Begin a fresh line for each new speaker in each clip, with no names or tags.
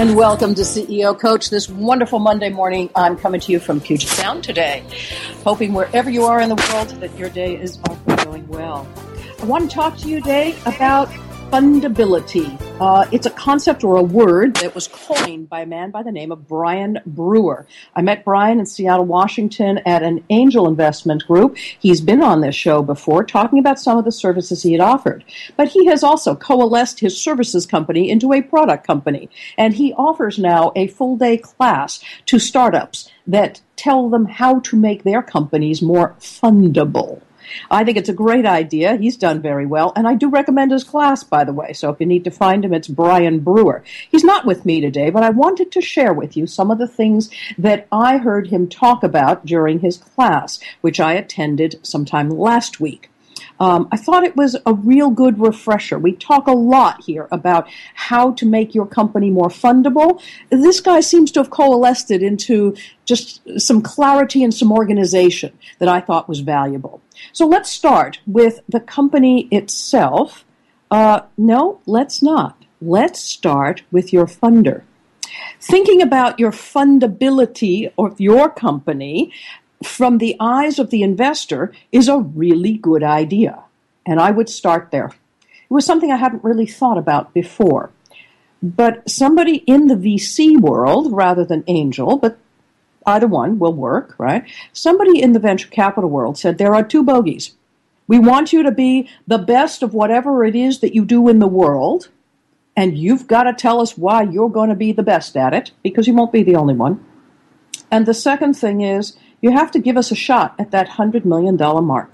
And welcome to CEO Coach. This wonderful Monday morning, I'm coming to you from Puget Sound today. Hoping wherever you are in the world that your day is also going well. I want to talk to you today about fundability. Uh, it's a concept or a word that was coined by a man by the name of Brian Brewer. I met Brian in Seattle, Washington at an angel investment group. He's been on this show before talking about some of the services he had offered. But he has also coalesced his services company into a product company. And he offers now a full day class to startups that tell them how to make their companies more fundable. I think it's a great idea. He's done very well. And I do recommend his class, by the way. So if you need to find him, it's Brian Brewer. He's not with me today, but I wanted to share with you some of the things that I heard him talk about during his class, which I attended sometime last week. Um, I thought it was a real good refresher. We talk a lot here about how to make your company more fundable. This guy seems to have coalesced it into just some clarity and some organization that I thought was valuable. So let's start with the company itself. Uh, no, let's not. Let's start with your funder. Thinking about your fundability of your company from the eyes of the investor is a really good idea. And I would start there. It was something I hadn't really thought about before. But somebody in the VC world, rather than angel, but either one will work, right? Somebody in the venture capital world said there are two bogeys. We want you to be the best of whatever it is that you do in the world, and you've got to tell us why you're going to be the best at it, because you won't be the only one. And the second thing is, you have to give us a shot at that $100 million mark.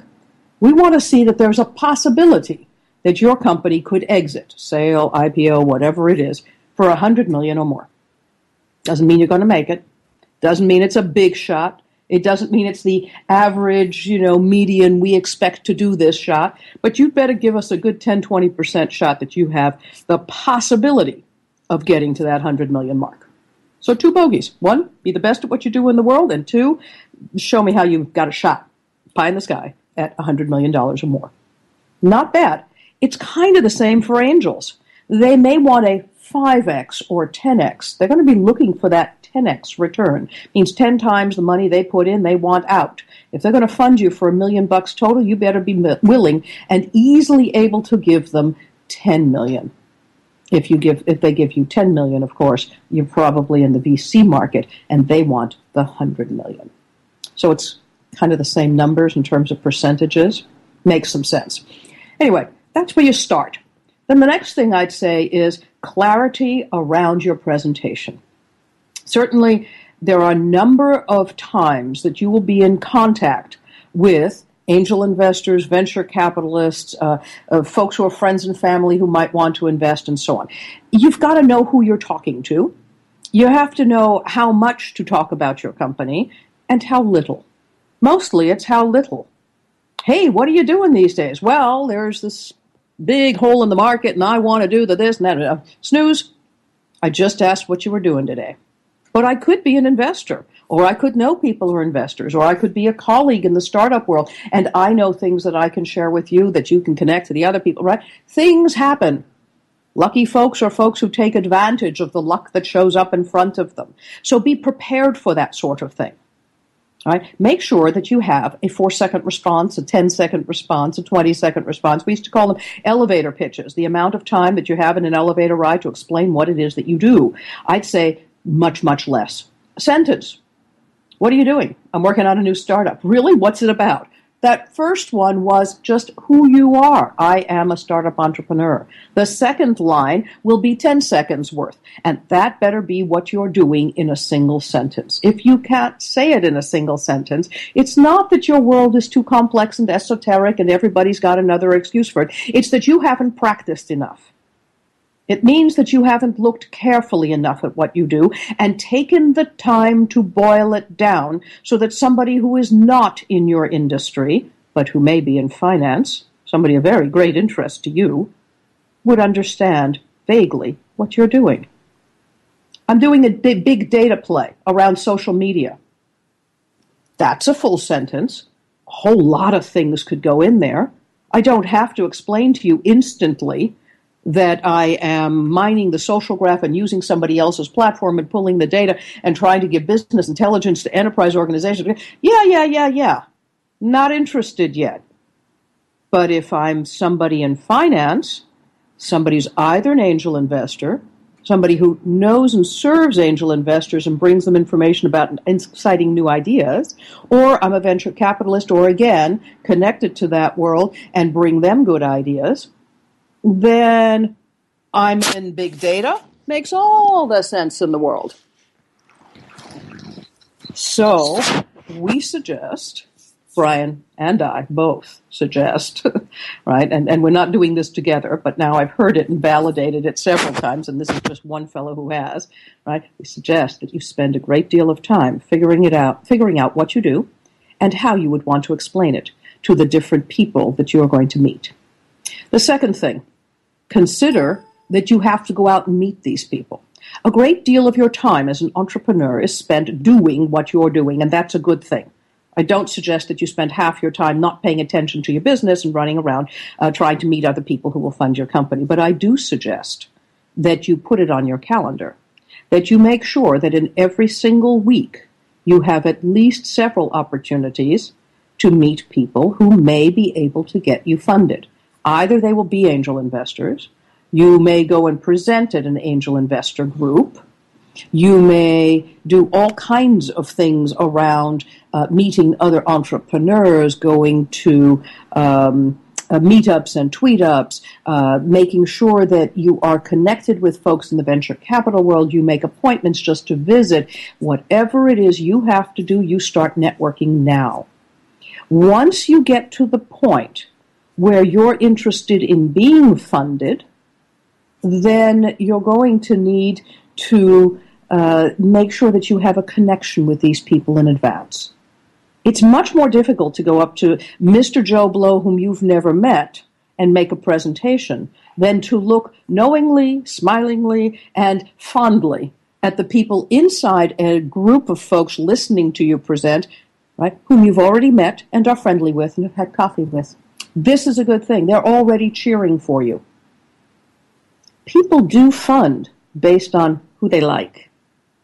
We want to see that there's a possibility that your company could exit, sale, IPO, whatever it is, for 100 million or more. Doesn't mean you're going to make it. Doesn't mean it's a big shot. It doesn't mean it's the average, you know, median we expect to do this shot, but you better give us a good 10, 20% shot that you have the possibility of getting to that 100 million mark. So two bogeys. One, be the best at what you do in the world, and two, show me how you've got a shot, pie in the sky, at $100 million or more. Not bad. It's kind of the same for angels. They may want a 5x or 10x. They're going to be looking for that 10x return. Means 10 times the money they put in, they want out. If they're going to fund you for a million bucks total, you better be willing and easily able to give them 10 million. If you give, if they give you 10 million, of course, you're probably in the VC market and they want the 100 million. So it's kind of the same numbers in terms of percentages. Makes some sense. Anyway, that's where you start. Then the next thing I'd say is clarity around your presentation. Certainly, there are a number of times that you will be in contact with angel investors, venture capitalists, uh, uh, folks who are friends and family who might want to invest, and so on. You've got to know who you're talking to. You have to know how much to talk about your company and how little. Mostly, it's how little. Hey, what are you doing these days? Well, there's this big hole in the market, and I want to do the this and that. Uh, snooze. I just asked what you were doing today. But I could be an investor, or I could know people who are investors, or I could be a colleague in the startup world, and I know things that I can share with you that you can connect to the other people, right? Things happen. Lucky folks are folks who take advantage of the luck that shows up in front of them. So be prepared for that sort of thing. Right? Make sure that you have a four second response, a 10 second response, a 20 second response. We used to call them elevator pitches, the amount of time that you have in an elevator ride to explain what it is that you do. I'd say much, much less. Sentence. What are you doing? I'm working on a new startup. Really? What's it about? That first one was just who you are. I am a startup entrepreneur. The second line will be 10 seconds worth, and that better be what you're doing in a single sentence. If you can't say it in a single sentence, it's not that your world is too complex and esoteric and everybody's got another excuse for it. It's that you haven't practiced enough. It means that you haven't looked carefully enough at what you do and taken the time to boil it down so that somebody who is not in your industry, but who may be in finance, somebody of very great interest to you, would understand vaguely what you're doing. I'm doing a big data play around social media. That's a full sentence. A whole lot of things could go in there. I don't have to explain to you instantly that I am mining the social graph and using somebody else's platform and pulling the data and trying to give business intelligence to enterprise organizations. Yeah, yeah, yeah, yeah. Not interested yet. But if I'm somebody in finance, somebody's either an angel investor, somebody who knows and serves angel investors and brings them information about exciting new ideas, or I'm a venture capitalist, or again, connected to that world and bring them good ideas then I'm in big data. Makes all the sense in the world. So we suggest, Brian and I both suggest, right? And, and we're not doing this together, but now I've heard it and validated it several times, and this is just one fellow who has, right? We suggest that you spend a great deal of time figuring it out, figuring out what you do and how you would want to explain it to the different people that you are going to meet. The second thing consider that you have to go out and meet these people. A great deal of your time as an entrepreneur is spent doing what you're doing, and that's a good thing. I don't suggest that you spend half your time not paying attention to your business and running around uh, trying to meet other people who will fund your company. But I do suggest that you put it on your calendar, that you make sure that in every single week you have at least several opportunities to meet people who may be able to get you funded. Either they will be angel investors, you may go and present at an angel investor group, you may do all kinds of things around uh, meeting other entrepreneurs, going to um, uh, meetups and tweetups, uh, making sure that you are connected with folks in the venture capital world. You make appointments just to visit. Whatever it is you have to do, you start networking now. Once you get to the point where you're interested in being funded, then you're going to need to uh, make sure that you have a connection with these people in advance. It's much more difficult to go up to Mr. Joe Blow, whom you've never met, and make a presentation than to look knowingly, smilingly, and fondly at the people inside a group of folks listening to you present, right, whom you've already met and are friendly with and have had coffee with. This is a good thing. They're already cheering for you. People do fund based on who they like.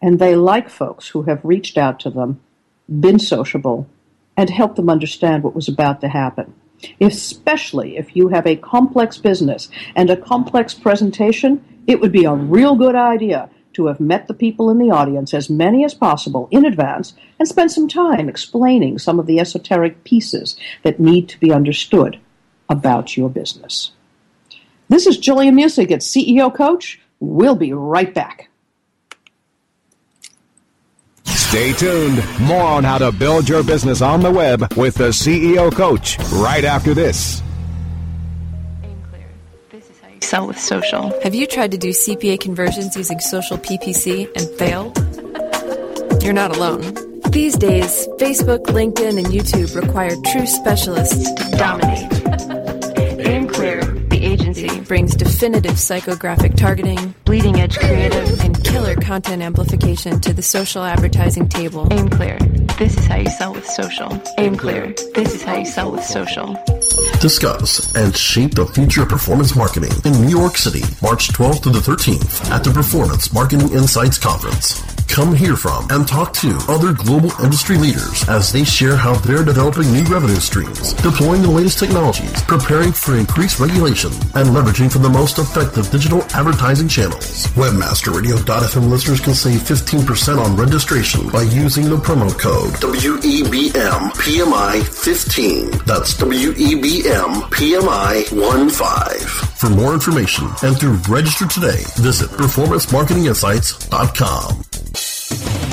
And they like folks who have reached out to them, been sociable, and helped them understand what was about to happen. Especially if you have a complex business and a complex presentation, it would be a real good idea to have met the people in the audience, as many as possible, in advance, and spend some time explaining some of the esoteric pieces that need to be understood about your business. This is Gillian Muessig at CEO Coach. We'll be right back.
Stay tuned. More on how to build your business on the web with the CEO Coach right after this.
Sell with social.
Have you tried to do CPA conversions using social PPC and failed? You're not alone. These days, Facebook, LinkedIn, and YouTube require true specialists to dominate agency brings definitive psychographic targeting, bleeding edge creative, and killer content amplification to the social advertising table.
aimClear. This is how you sell with social. aimClear. This is how you sell with social.
Discuss and shape the future of performance marketing in New York City, March 12th to the 13th at the Performance Marketing Insights Conference. Come hear from and talk to other global industry leaders as they share how they're developing new revenue streams, deploying the latest technologies, preparing for increased regulation, and leveraging for the most effective digital advertising channels. Webmasterradio.fm listeners can save 15% on registration by using the promo code WEBMPMI15. That's WEBMPMI15. For more information and to register today, visit performancemarketinginsights.com.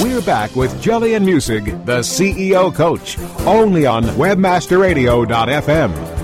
We're back with Gillian Muessig, the CEO coach, only on webmasterradio.fm.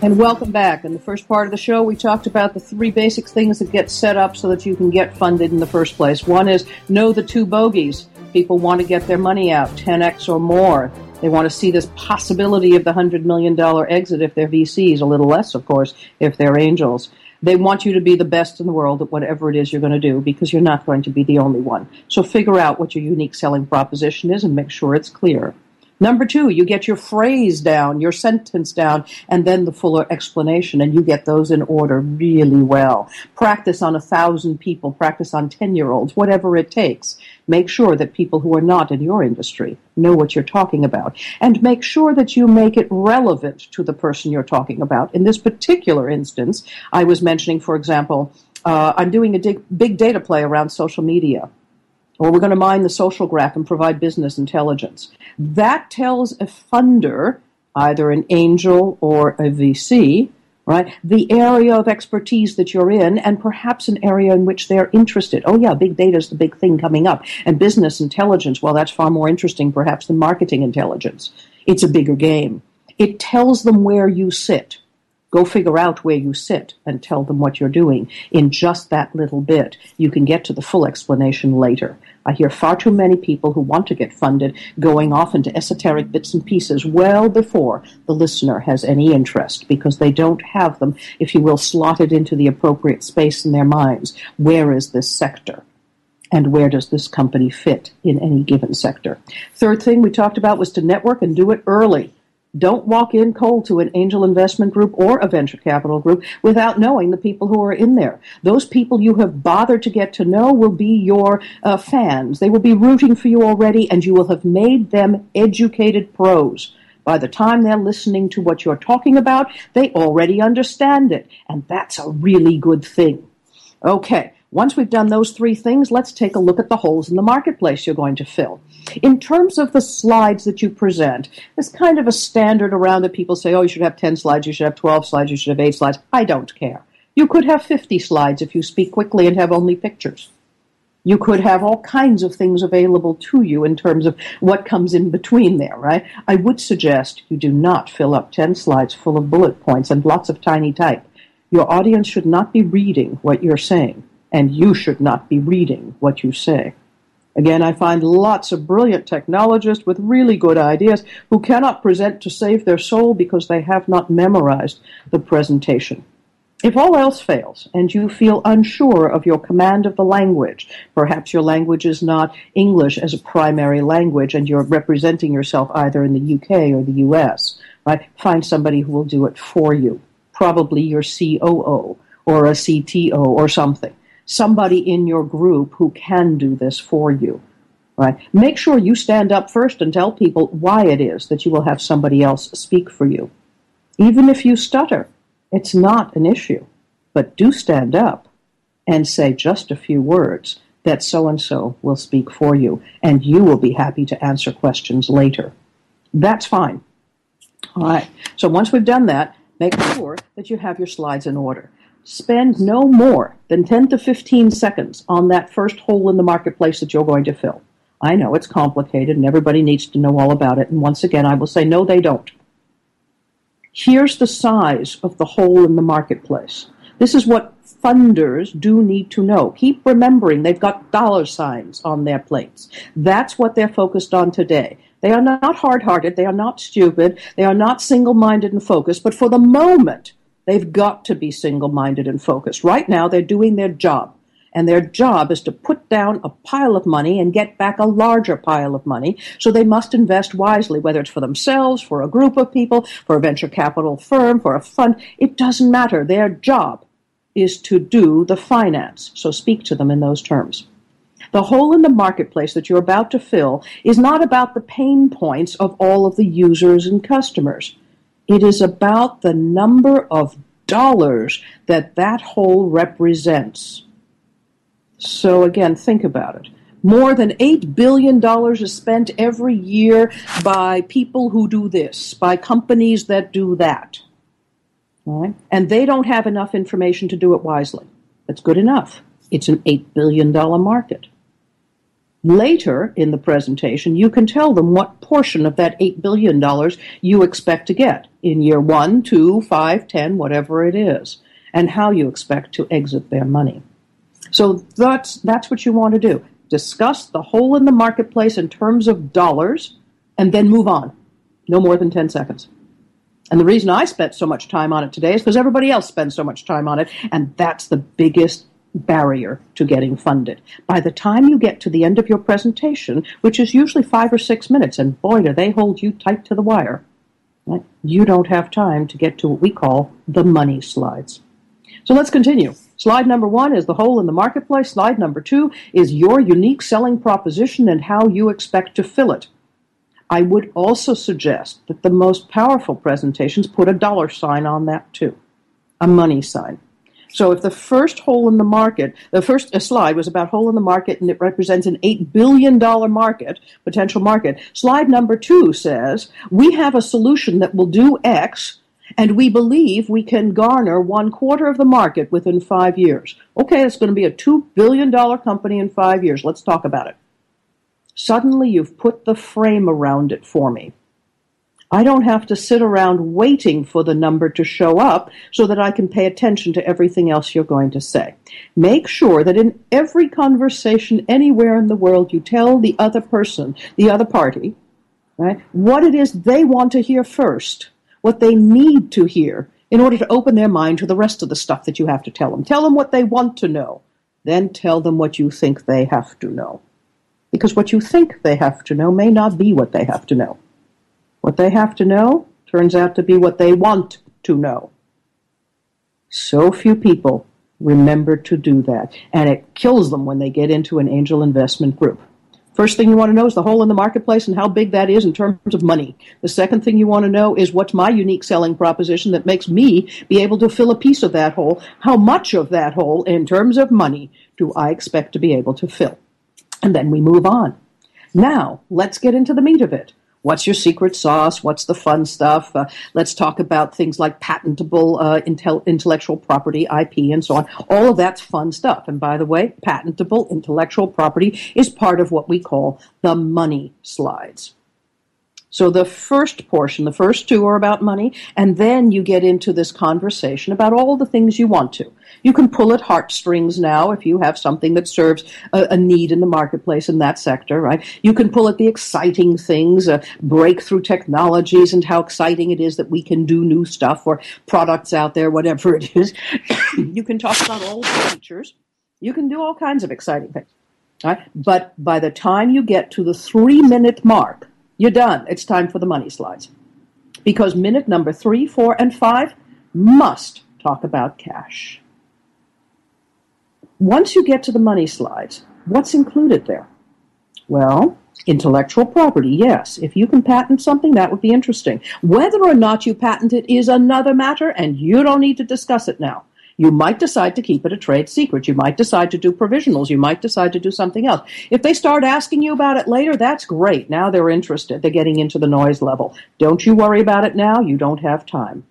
And welcome back. In the first part of the show, we talked about the three basic things that get set up so that you can get funded in the first place. One is know the two bogeys. People want to get their money out, 10x or more. They want to see this possibility of the $100 million exit if they're VCs, a little less, of course, if they're angels. They want you to be the best in the world at whatever it is you're going to do because you're not going to be the only one. So figure out what your unique selling proposition is and make sure it's clear. Number two, you get your phrase down, your sentence down, and then the fuller explanation, and you get those in order really well. Practice on a thousand people, practice on 10 year olds, whatever it takes. Make sure that people who are not in your industry know what you're talking about. And make sure that you make it relevant to the person you're talking about. In this particular instance, I was mentioning, for example, uh, I'm doing a big data play around social media or we're going to mine the social graph and provide business intelligence. That tells a funder, either an angel or a VC, right, the area of expertise that you're in and perhaps an area in which they're interested. Oh, yeah, big data is the big thing coming up. And business intelligence, well, that's far more interesting perhaps than marketing intelligence. It's a bigger game. It tells them where you sit. Go figure out where you sit and tell them what you're doing in just that little bit. You can get to the full explanation later. I hear far too many people who want to get funded going off into esoteric bits and pieces well before the listener has any interest because they don't have them, if you will, slotted into the appropriate space in their minds. Where is this sector? and where does this company fit in any given sector. Third thing we talked about was to network and do it early. Don't walk in cold to an angel investment group or a venture capital group without knowing the people who are in there. Those people you have bothered to get to know will be your uh, fans. They will be rooting for you already, and you will have made them educated pros. By the time they're listening to what you're talking about, they already understand it, and that's a really good thing. Okay, once we've done those three things, let's take a look at the holes in the marketplace you're going to fill. In terms of the slides that you present, there's kind of a standard around that people say, oh, you should have 10 slides, you should have 12 slides, you should have 8 slides. I don't care. You could have 50 slides if you speak quickly and have only pictures. You could have all kinds of things available to you in terms of what comes in between there, right? I would suggest you do not fill up 10 slides full of bullet points and lots of tiny type. Your audience should not be reading what you're saying, and you should not be reading what you say. Again, I find lots of brilliant technologists with really good ideas who cannot present to save their soul because they have not memorized the presentation. If all else fails and you feel unsure of your command of the language, perhaps your language is not English as a primary language and you're representing yourself either in the UK or the US, right? Find somebody who will do it for you. Probably your COO or a CTO or something somebody in your group who can do this for you. Right? Make sure you stand up first and tell people why it is that you will have somebody else speak for you. Even if you stutter, it's not an issue. But do stand up and say just a few words that so and so will speak for you, and you will be happy to answer questions later. That's fine. All right. So once we've done that, make sure that you have your slides in order spend no more than 10 to 15 seconds on that first hole in the marketplace that you're going to fill. I know it's complicated and everybody needs to know all about it. And once again, I will say, no, they don't. Here's the size of the hole in the marketplace. This is what funders do need to know. Keep remembering they've got dollar signs on their plates. That's what they're focused on today. They are not hard hearted. They are not stupid. They are not single minded and focused. But for the moment, They've got to be single minded and focused. Right now, they're doing their job. And their job is to put down a pile of money and get back a larger pile of money. So they must invest wisely, whether it's for themselves, for a group of people, for a venture capital firm, for a fund. It doesn't matter. Their job is to do the finance. So speak to them in those terms. The hole in the marketplace that you're about to fill is not about the pain points of all of the users and customers. It is about the number of dollars that that hole represents. So again, think about it. More than $8 billion is spent every year by people who do this, by companies that do that. Right? And they don't have enough information to do it wisely. That's good enough. It's an $8 billion market. Later in the presentation, you can tell them what portion of that $8 billion you expect to get in year one, two, five, ten, whatever it is, and how you expect to exit their money. So that's, that's what you want to do. Discuss the hole in the marketplace in terms of dollars and then move on. No more than 10 seconds. And the reason I spent so much time on it today is because everybody else spends so much time on it, and that's the biggest barrier to getting funded. By the time you get to the end of your presentation, which is usually five or six minutes, and boy, do they hold you tight to the wire, right? you don't have time to get to what we call the money slides. So let's continue. Slide number one is the hole in the marketplace. Slide number two is your unique selling proposition and how you expect to fill it. I would also suggest that the most powerful presentations put a dollar sign on that too, a money sign. So if the first hole in the market, the first uh, slide was about hole in the market and it represents an $8 billion market, potential market, slide number two says, we have a solution that will do X and we believe we can garner one quarter of the market within five years. Okay, it's going to be a $2 billion company in five years. Let's talk about it. Suddenly you've put the frame around it for me. I don't have to sit around waiting for the number to show up so that I can pay attention to everything else you're going to say. Make sure that in every conversation anywhere in the world you tell the other person, the other party, right, what it is they want to hear first, what they need to hear in order to open their mind to the rest of the stuff that you have to tell them. Tell them what they want to know. Then tell them what you think they have to know. Because what you think they have to know may not be what they have to know. What they have to know turns out to be what they want to know. So few people remember to do that, and it kills them when they get into an angel investment group. First thing you want to know is the hole in the marketplace and how big that is in terms of money. The second thing you want to know is what's my unique selling proposition that makes me be able to fill a piece of that hole. How much of that hole in terms of money do I expect to be able to fill? And then we move on. Now, let's get into the meat of it. What's your secret sauce? What's the fun stuff? Uh, let's talk about things like patentable uh, intel- intellectual property, IP, and so on. All of that's fun stuff. And by the way, patentable intellectual property is part of what we call the money slides. So the first portion, the first two are about money, and then you get into this conversation about all the things you want to. You can pull at heartstrings now if you have something that serves a, a need in the marketplace in that sector, right? You can pull at the exciting things, uh, breakthrough technologies, and how exciting it is that we can do new stuff or products out there, whatever it is. you can talk about all the features. You can do all kinds of exciting things. Right? But by the time you get to the three minute mark, you're done. It's time for the money slides. Because minute number three, four, and five must talk about cash. Once you get to the money slides, what's included there? Well, intellectual property, yes. If you can patent something, that would be interesting. Whether or not you patent it is another matter, and you don't need to discuss it now. You might decide to keep it a trade secret. You might decide to do provisionals. You might decide to do something else. If they start asking you about it later, that's great. Now they're interested. They're getting into the noise level. Don't you worry about it now. You don't have time.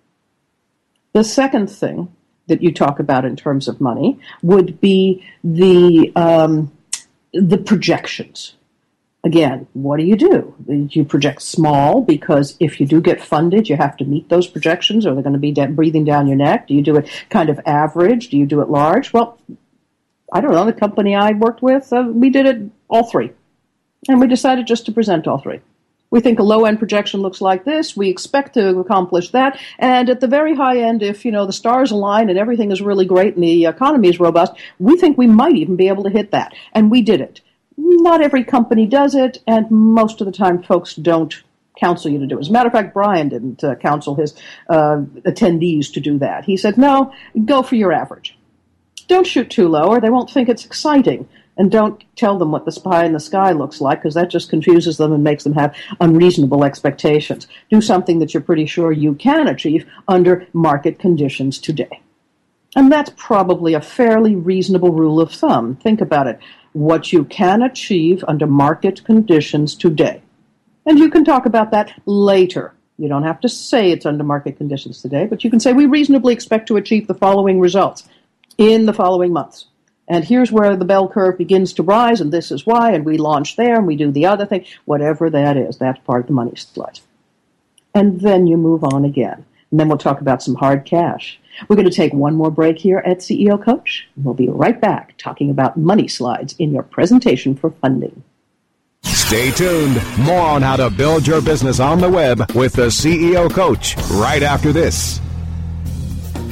The second thing that you talk about in terms of money would be the um, the projections again, what do you do? You project small because if you do get funded, you have to meet those projections or they're going to be breathing down your neck. Do you do it kind of average? Do you do it large? Well, I don't know. The company I worked with, uh, we did it all three. And we decided just to present all three. We think a low end projection looks like this. We expect to accomplish that. And at the very high end, if, you know, the stars align and everything is really great and the economy is robust, we think we might even be able to hit that. And we did it not every company does it, and most of the time, folks don't counsel you to do it. As a matter of fact, Brian didn't uh, counsel his uh, attendees to do that. He said, no, go for your average. Don't shoot too low, or they won't think it's exciting. And don't tell them what the spy in the sky looks like, because that just confuses them and makes them have unreasonable expectations. Do something that you're pretty sure you can achieve under market conditions today. And that's probably a fairly reasonable rule of thumb. Think about it what you can achieve under market conditions today. And you can talk about that later. You don't have to say it's under market conditions today, but you can say we reasonably expect to achieve the following results in the following months. And here's where the bell curve begins to rise, and this is why, and we launch there, and we do the other thing, whatever that is. That's part of the money slide. And then you move on again. And then we'll talk about some hard cash. We're going to take one more break here at CEO Coach. We'll be right back talking about money slides in your presentation for funding.
Stay tuned. More on how to build your business on the web with the CEO Coach right after this.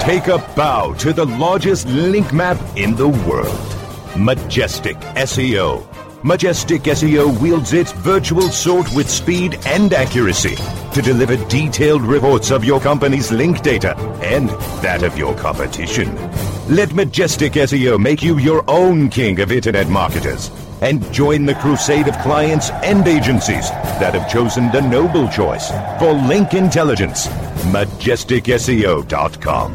Take a bow to the largest link map in the world. Majestic SEO. Majestic SEO wields its virtual sword with speed and accuracy to deliver detailed reports of your company's link data and that of your competition. Let Majestic SEO make you your own king of internet marketers and join the crusade of clients and agencies that have chosen the noble choice for link intelligence. MajesticSEO.com.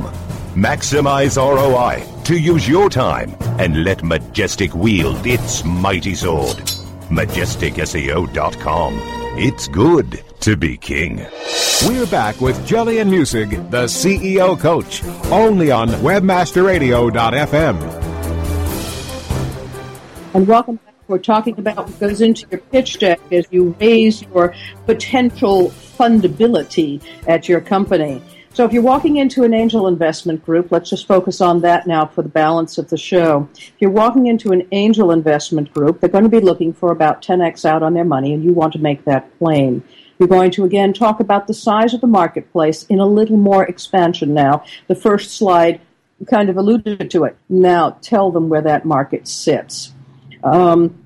Maximize ROI to use your time and let Majestic wield its mighty sword. MajesticSEO.com. It's good to be king.
We're back with Gillian Muessig, the CEO coach, only on WebmasterRadio.fm.
And welcome back. We're talking about what goes into your pitch deck as you raise your potential fundability at your company. So if you're walking into an angel investment group, let's just focus on that now for the balance of the show. If you're walking into an angel investment group, they're going to be looking for about 10x out on their money, and you want to make that plain. You're going to again talk about the size of the marketplace in a little more expansion now. The first slide kind of alluded to it. Now tell them where that market sits. Um,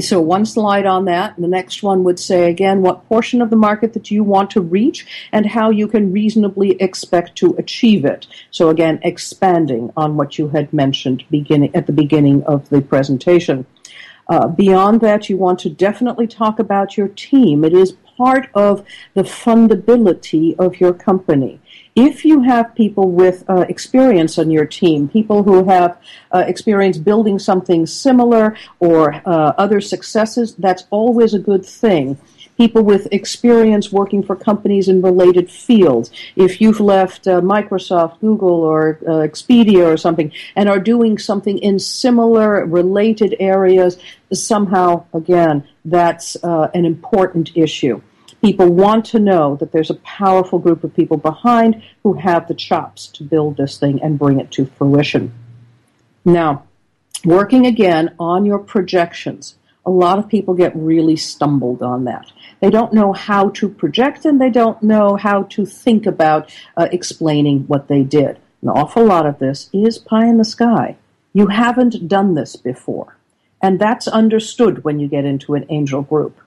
so one slide on that. The next one would say again what portion of the market that you want to reach and how you can reasonably expect to achieve it. So again, expanding on what you had mentioned beginning at the beginning of the presentation. Uh, beyond that, you want to definitely talk about your team. It is part of the fundability of your company if you have people with uh, experience on your team, people who have uh, experience building something similar or uh, other successes, that's always a good thing. People with experience working for companies in related fields. If you've left uh, Microsoft, Google, or uh, Expedia or something and are doing something in similar related areas, somehow, again, that's uh, an important issue. People want to know that there's a powerful group of people behind who have the chops to build this thing and bring it to fruition. Now, working again on your projections, a lot of people get really stumbled on that. They don't know how to project and they don't know how to think about uh, explaining what they did. An awful lot of this is pie in the sky. You haven't done this before. And that's understood when you get into an angel group.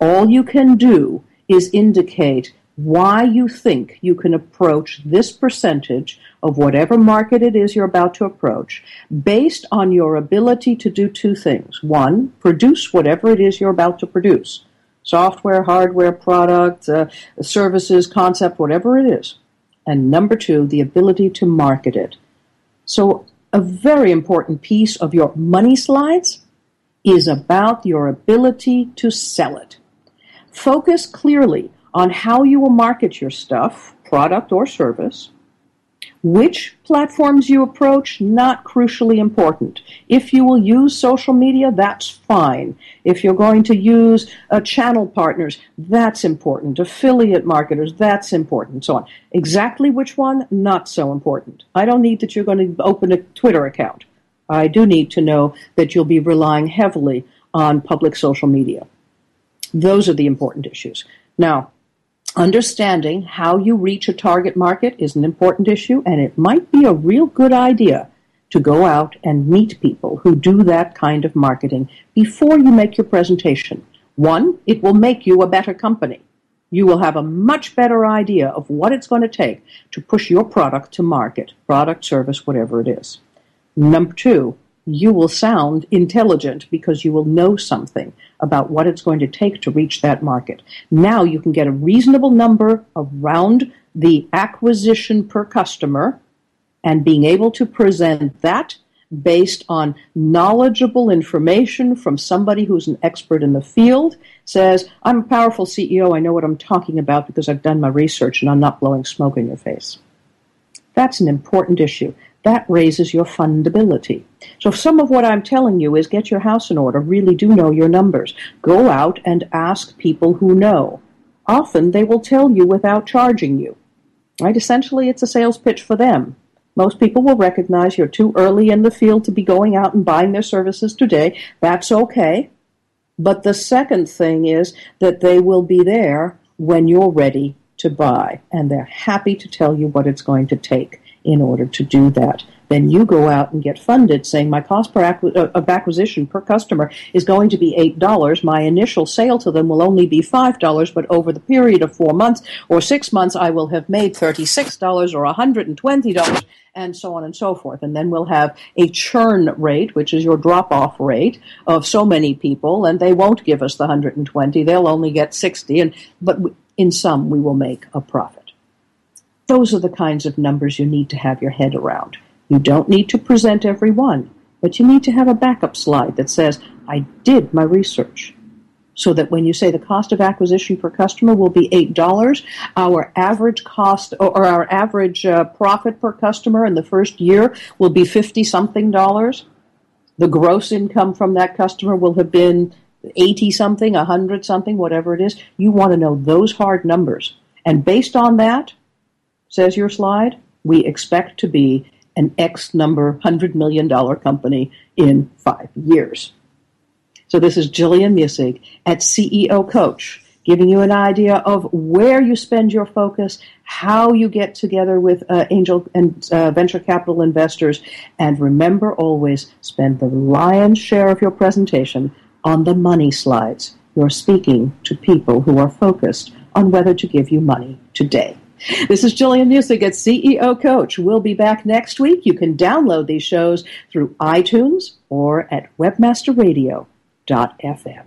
All you can do is indicate why you think you can approach this percentage of whatever market it is you're about to approach based on your ability to do two things. One, produce whatever it is you're about to produce software, hardware, product, uh, services, concept, whatever it is. And number two, the ability to market it. So, a very important piece of your money slides is about your ability to sell it. Focus clearly on how you will market your stuff, product or service. Which platforms you approach, not crucially important. If you will use social media, that's fine. If you're going to use uh, channel partners, that's important. Affiliate marketers, that's important. So on. Exactly which one, not so important. I don't need that you're going to open a Twitter account. I do need to know that you'll be relying heavily on public social media. Those are the important issues. Now, understanding how you reach a target market is an important issue, and it might be a real good idea to go out and meet people who do that kind of marketing before you make your presentation. One, it will make you a better company. You will have a much better idea of what it's going to take to push your product to market, product, service, whatever it is. Number two, you will sound intelligent because you will know something about what it's going to take to reach that market. Now you can get a reasonable number around the acquisition per customer and being able to present that based on knowledgeable information from somebody who's an expert in the field says, I'm a powerful CEO, I know what I'm talking about because I've done my research and I'm not blowing smoke in your face. That's an important issue that raises your fundability. So some of what I'm telling you is get your house in order, really do know your numbers. Go out and ask people who know. Often they will tell you without charging you. Right? Essentially, it's a sales pitch for them. Most people will recognize you're too early in the field to be going out and buying their services today. That's okay. But the second thing is that they will be there when you're ready to buy, and they're happy to tell you what it's going to take in order to do that. Then you go out and get funded saying my cost per acqu- uh, of acquisition per customer is going to be $8. My initial sale to them will only be $5, but over the period of four months or six months, I will have made $36 or $120 and so on and so forth. And then we'll have a churn rate, which is your drop off rate of so many people, and they won't give us the 120. They'll only get 60, and, but in some, we will make a profit. Those are the kinds of numbers you need to have your head around. You don't need to present every one, but you need to have a backup slide that says, I did my research. So that when you say the cost of acquisition per customer will be $8, our average cost or our average uh, profit per customer in the first year will be 50 something dollars. The gross income from that customer will have been 80 something, 100 something, whatever it is. You want to know those hard numbers. And based on that, says your slide, we expect to be an X number $100 million company in five years. So this is Gillian Muessig at CEO Coach, giving you an idea of where you spend your focus, how you get together with uh, angel and uh, venture capital investors, and remember always spend the lion's share of your presentation on the money slides. You're speaking to people who are focused on whether to give you money today. This is Gillian Muessig at CEO Coach. We'll be back next week. You can download these shows through iTunes or at webmasterradio.fm.